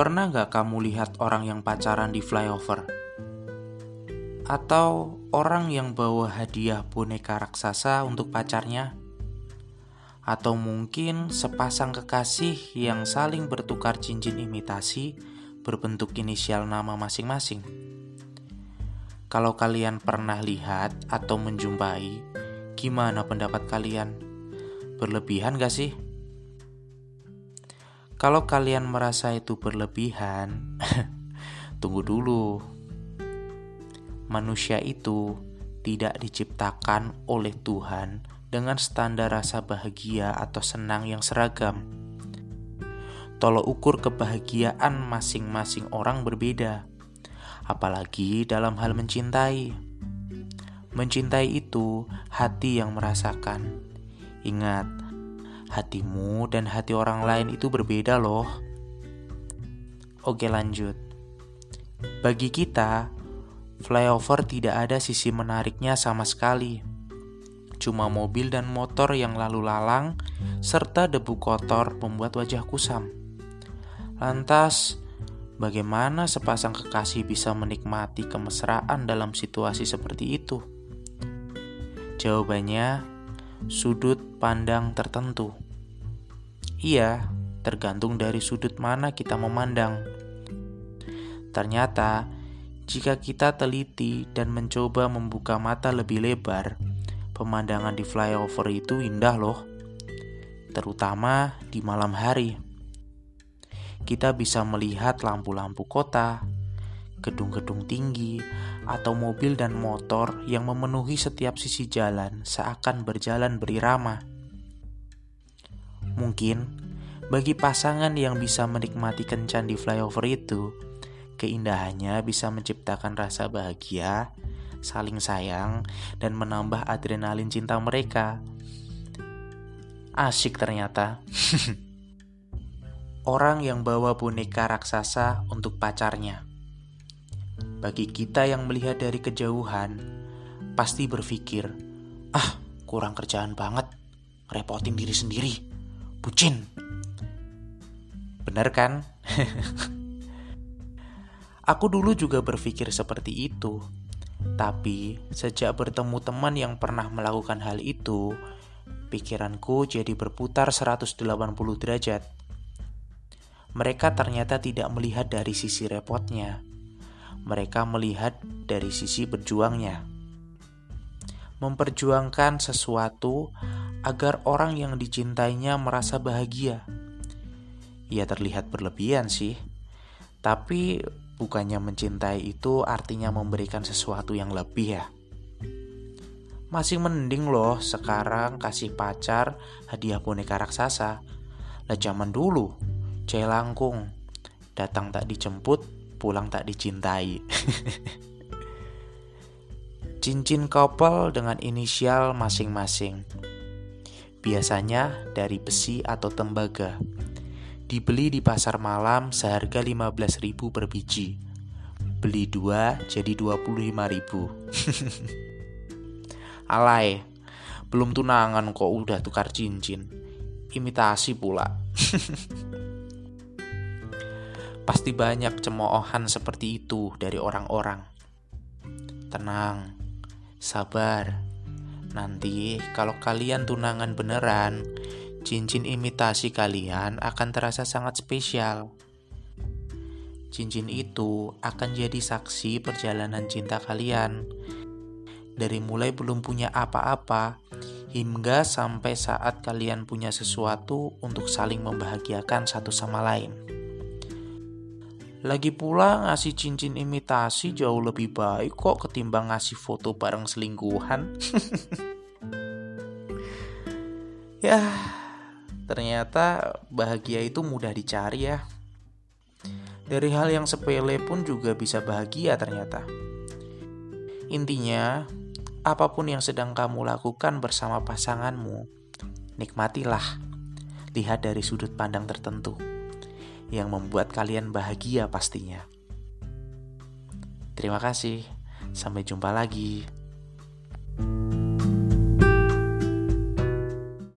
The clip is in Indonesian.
Pernah gak kamu lihat orang yang pacaran di flyover? Atau orang yang bawa hadiah boneka raksasa untuk pacarnya? Atau mungkin sepasang kekasih yang saling bertukar cincin imitasi berbentuk inisial nama masing-masing? Kalau kalian pernah lihat atau menjumpai, gimana pendapat kalian? Berlebihan gak sih? Kalau kalian merasa itu berlebihan, tunggu dulu. Manusia itu tidak diciptakan oleh Tuhan dengan standar rasa bahagia atau senang yang seragam. Tolok ukur kebahagiaan masing-masing orang berbeda, apalagi dalam hal mencintai. Mencintai itu hati yang merasakan. Ingat, hatimu dan hati orang lain itu berbeda loh. Oke lanjut. Bagi kita, flyover tidak ada sisi menariknya sama sekali. Cuma mobil dan motor yang lalu lalang, serta debu kotor membuat wajah kusam. Lantas, bagaimana sepasang kekasih bisa menikmati kemesraan dalam situasi seperti itu? Jawabannya, sudut pandang tertentu. Iya, tergantung dari sudut mana kita memandang. Ternyata, jika kita teliti dan mencoba membuka mata lebih lebar, pemandangan di flyover itu indah loh, terutama di malam hari. Kita bisa melihat lampu-lampu kota, gedung-gedung tinggi, atau mobil dan motor yang memenuhi setiap sisi jalan seakan berjalan berirama. Mungkin bagi pasangan yang bisa menikmati kencan di flyover itu, keindahannya bisa menciptakan rasa bahagia, saling sayang, dan menambah adrenalin cinta mereka. Asik ternyata. Orang yang bawa boneka raksasa untuk pacarnya bagi kita yang melihat dari kejauhan, pasti berpikir, "Ah, kurang kerjaan banget, repotin diri sendiri, bucin." Bener kan? Aku dulu juga berpikir seperti itu. Tapi sejak bertemu teman yang pernah melakukan hal itu, pikiranku jadi berputar 180 derajat. Mereka ternyata tidak melihat dari sisi repotnya, mereka melihat dari sisi berjuangnya. Memperjuangkan sesuatu agar orang yang dicintainya merasa bahagia. Ya terlihat berlebihan sih, tapi bukannya mencintai itu artinya memberikan sesuatu yang lebih ya. Masih mending loh sekarang kasih pacar hadiah boneka raksasa. Lah zaman dulu, celangkung, datang tak dijemput, pulang tak dicintai. Cincin couple dengan inisial masing-masing. Biasanya dari besi atau tembaga. Dibeli di pasar malam seharga 15.000 per biji. Beli dua jadi 25.000. Alay, belum tunangan kok udah tukar cincin. Imitasi pula. Pasti banyak cemoohan seperti itu dari orang-orang. Tenang, sabar. Nanti kalau kalian tunangan beneran, cincin imitasi kalian akan terasa sangat spesial. Cincin itu akan jadi saksi perjalanan cinta kalian. Dari mulai belum punya apa-apa hingga sampai saat kalian punya sesuatu untuk saling membahagiakan satu sama lain. Lagi pula ngasih cincin imitasi jauh lebih baik kok ketimbang ngasih foto bareng selingkuhan. ya, ternyata bahagia itu mudah dicari ya. Dari hal yang sepele pun juga bisa bahagia ternyata. Intinya, apa pun yang sedang kamu lakukan bersama pasanganmu, nikmatilah. Lihat dari sudut pandang tertentu yang membuat kalian bahagia pastinya. Terima kasih, sampai jumpa lagi.